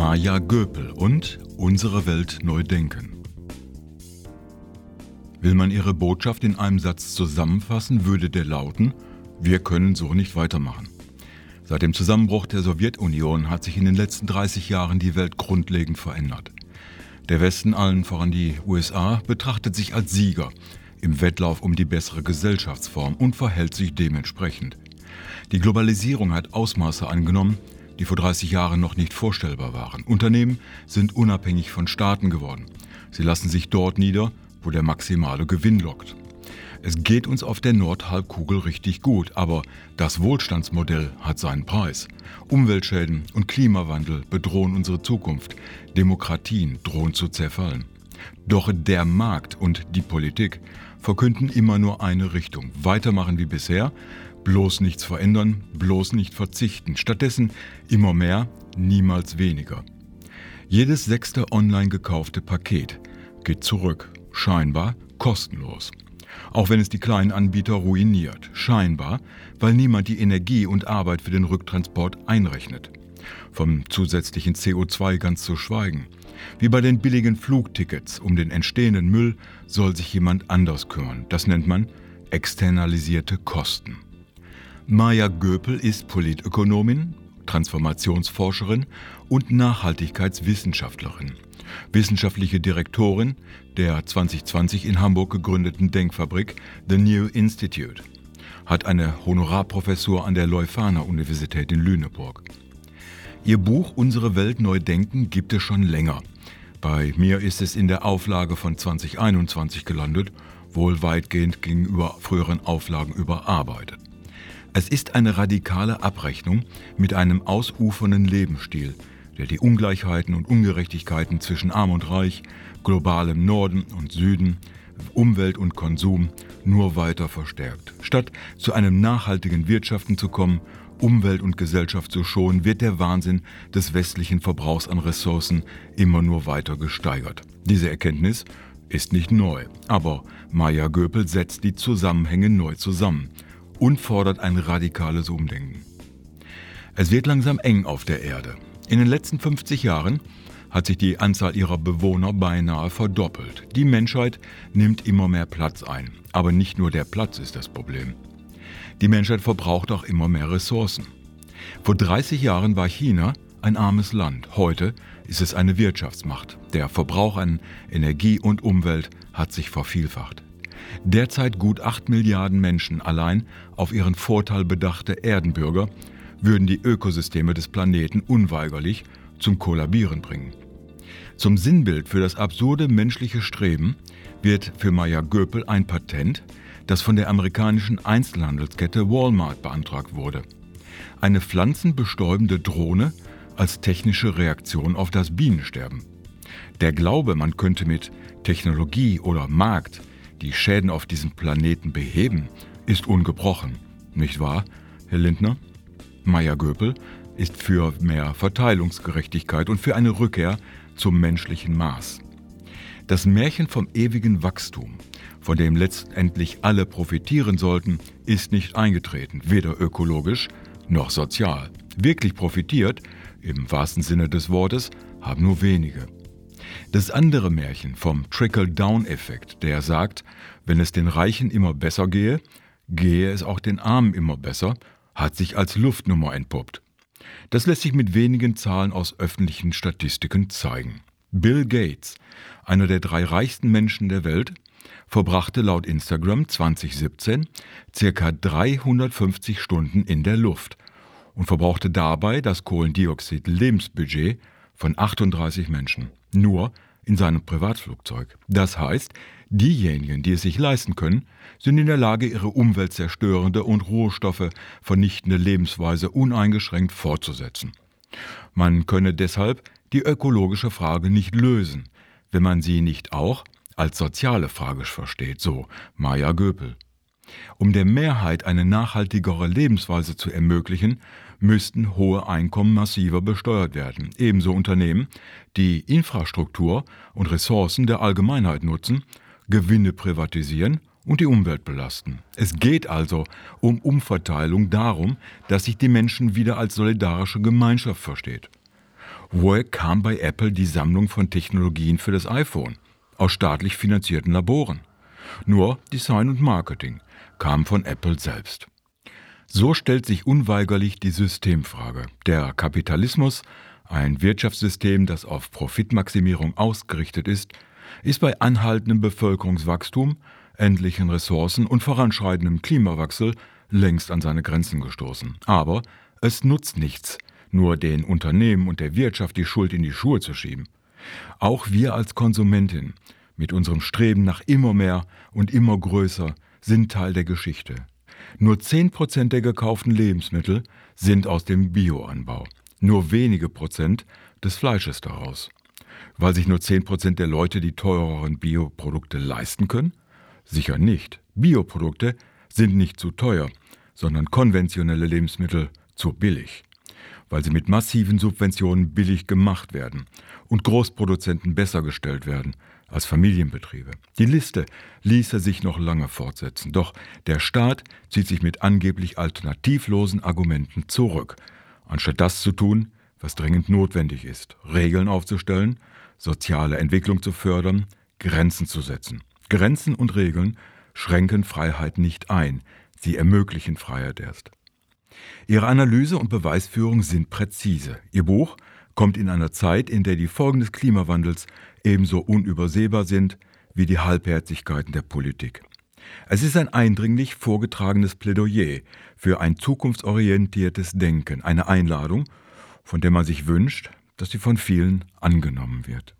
Maja Göpel und Unsere Welt neu denken. Will man ihre Botschaft in einem Satz zusammenfassen, würde der lauten, wir können so nicht weitermachen. Seit dem Zusammenbruch der Sowjetunion hat sich in den letzten 30 Jahren die Welt grundlegend verändert. Der Westen, allen voran die USA, betrachtet sich als Sieger im Wettlauf um die bessere Gesellschaftsform und verhält sich dementsprechend. Die Globalisierung hat Ausmaße angenommen, die vor 30 Jahren noch nicht vorstellbar waren. Unternehmen sind unabhängig von Staaten geworden. Sie lassen sich dort nieder, wo der maximale Gewinn lockt. Es geht uns auf der Nordhalbkugel richtig gut, aber das Wohlstandsmodell hat seinen Preis. Umweltschäden und Klimawandel bedrohen unsere Zukunft. Demokratien drohen zu zerfallen. Doch der Markt und die Politik verkünden immer nur eine Richtung. Weitermachen wie bisher, Bloß nichts verändern, bloß nicht verzichten. Stattdessen immer mehr, niemals weniger. Jedes sechste online gekaufte Paket geht zurück, scheinbar kostenlos. Auch wenn es die kleinen Anbieter ruiniert, scheinbar, weil niemand die Energie und Arbeit für den Rücktransport einrechnet. Vom zusätzlichen CO2 ganz zu schweigen. Wie bei den billigen Flugtickets um den entstehenden Müll soll sich jemand anders kümmern. Das nennt man externalisierte Kosten. Maja Göpel ist Politökonomin, Transformationsforscherin und Nachhaltigkeitswissenschaftlerin. Wissenschaftliche Direktorin der 2020 in Hamburg gegründeten Denkfabrik The New Institute. Hat eine Honorarprofessur an der Leuphana Universität in Lüneburg. Ihr Buch Unsere Welt neu denken gibt es schon länger. Bei mir ist es in der Auflage von 2021 gelandet, wohl weitgehend gegenüber früheren Auflagen überarbeitet. Es ist eine radikale Abrechnung mit einem ausufernden Lebensstil, der die Ungleichheiten und Ungerechtigkeiten zwischen Arm und Reich, globalem Norden und Süden, Umwelt und Konsum nur weiter verstärkt. Statt zu einem nachhaltigen Wirtschaften zu kommen, Umwelt und Gesellschaft zu schonen, wird der Wahnsinn des westlichen Verbrauchs an Ressourcen immer nur weiter gesteigert. Diese Erkenntnis ist nicht neu, aber Maya Göpel setzt die Zusammenhänge neu zusammen und fordert ein radikales Umdenken. Es wird langsam eng auf der Erde. In den letzten 50 Jahren hat sich die Anzahl ihrer Bewohner beinahe verdoppelt. Die Menschheit nimmt immer mehr Platz ein. Aber nicht nur der Platz ist das Problem. Die Menschheit verbraucht auch immer mehr Ressourcen. Vor 30 Jahren war China ein armes Land. Heute ist es eine Wirtschaftsmacht. Der Verbrauch an Energie und Umwelt hat sich vervielfacht. Derzeit gut 8 Milliarden Menschen allein auf ihren Vorteil bedachte Erdenbürger würden die Ökosysteme des Planeten unweigerlich zum Kollabieren bringen. Zum Sinnbild für das absurde menschliche Streben wird für Maya Göpel ein Patent, das von der amerikanischen Einzelhandelskette Walmart beantragt wurde. Eine pflanzenbestäubende Drohne als technische Reaktion auf das Bienensterben. Der Glaube, man könnte mit Technologie oder Markt die Schäden auf diesem Planeten beheben, ist ungebrochen. Nicht wahr, Herr Lindner? Meier Göpel ist für mehr Verteilungsgerechtigkeit und für eine Rückkehr zum menschlichen Maß. Das Märchen vom ewigen Wachstum, von dem letztendlich alle profitieren sollten, ist nicht eingetreten, weder ökologisch noch sozial. Wirklich profitiert, im wahrsten Sinne des Wortes, haben nur wenige. Das andere Märchen vom Trickle-Down-Effekt, der sagt, wenn es den Reichen immer besser gehe, gehe es auch den Armen immer besser, hat sich als Luftnummer entpuppt. Das lässt sich mit wenigen Zahlen aus öffentlichen Statistiken zeigen. Bill Gates, einer der drei reichsten Menschen der Welt, verbrachte laut Instagram 2017 ca. 350 Stunden in der Luft und verbrauchte dabei das Kohlendioxid-Lebensbudget von 38 Menschen nur in seinem Privatflugzeug. Das heißt, diejenigen, die es sich leisten können, sind in der Lage, ihre umweltzerstörende und Rohstoffe vernichtende Lebensweise uneingeschränkt fortzusetzen. Man könne deshalb die ökologische Frage nicht lösen, wenn man sie nicht auch als soziale Frage versteht, so Maya Göpel. Um der Mehrheit eine nachhaltigere Lebensweise zu ermöglichen, müssten hohe Einkommen massiver besteuert werden. Ebenso Unternehmen, die Infrastruktur und Ressourcen der Allgemeinheit nutzen, Gewinne privatisieren und die Umwelt belasten. Es geht also um Umverteilung darum, dass sich die Menschen wieder als solidarische Gemeinschaft versteht. Woher kam bei Apple die Sammlung von Technologien für das iPhone? Aus staatlich finanzierten Laboren. Nur Design und Marketing kamen von Apple selbst. So stellt sich unweigerlich die Systemfrage. Der Kapitalismus, ein Wirtschaftssystem, das auf Profitmaximierung ausgerichtet ist, ist bei anhaltendem Bevölkerungswachstum, endlichen Ressourcen und voranschreitendem Klimawechsel längst an seine Grenzen gestoßen. Aber es nutzt nichts, nur den Unternehmen und der Wirtschaft die Schuld in die Schuhe zu schieben. Auch wir als Konsumentin mit unserem Streben nach immer mehr und immer größer sind Teil der Geschichte. Nur 10% der gekauften Lebensmittel sind aus dem Bioanbau, nur wenige Prozent des Fleisches daraus. Weil sich nur 10% der Leute die teureren Bioprodukte leisten können? Sicher nicht. Bioprodukte sind nicht zu teuer, sondern konventionelle Lebensmittel zu billig, weil sie mit massiven Subventionen billig gemacht werden und Großproduzenten besser gestellt werden als Familienbetriebe. Die Liste ließe sich noch lange fortsetzen, doch der Staat zieht sich mit angeblich alternativlosen Argumenten zurück, anstatt das zu tun, was dringend notwendig ist, Regeln aufzustellen, soziale Entwicklung zu fördern, Grenzen zu setzen. Grenzen und Regeln schränken Freiheit nicht ein, sie ermöglichen Freiheit erst. Ihre Analyse und Beweisführung sind präzise. Ihr Buch kommt in einer Zeit, in der die Folgen des Klimawandels ebenso unübersehbar sind wie die Halbherzigkeiten der Politik. Es ist ein eindringlich vorgetragenes Plädoyer für ein zukunftsorientiertes Denken, eine Einladung, von der man sich wünscht, dass sie von vielen angenommen wird.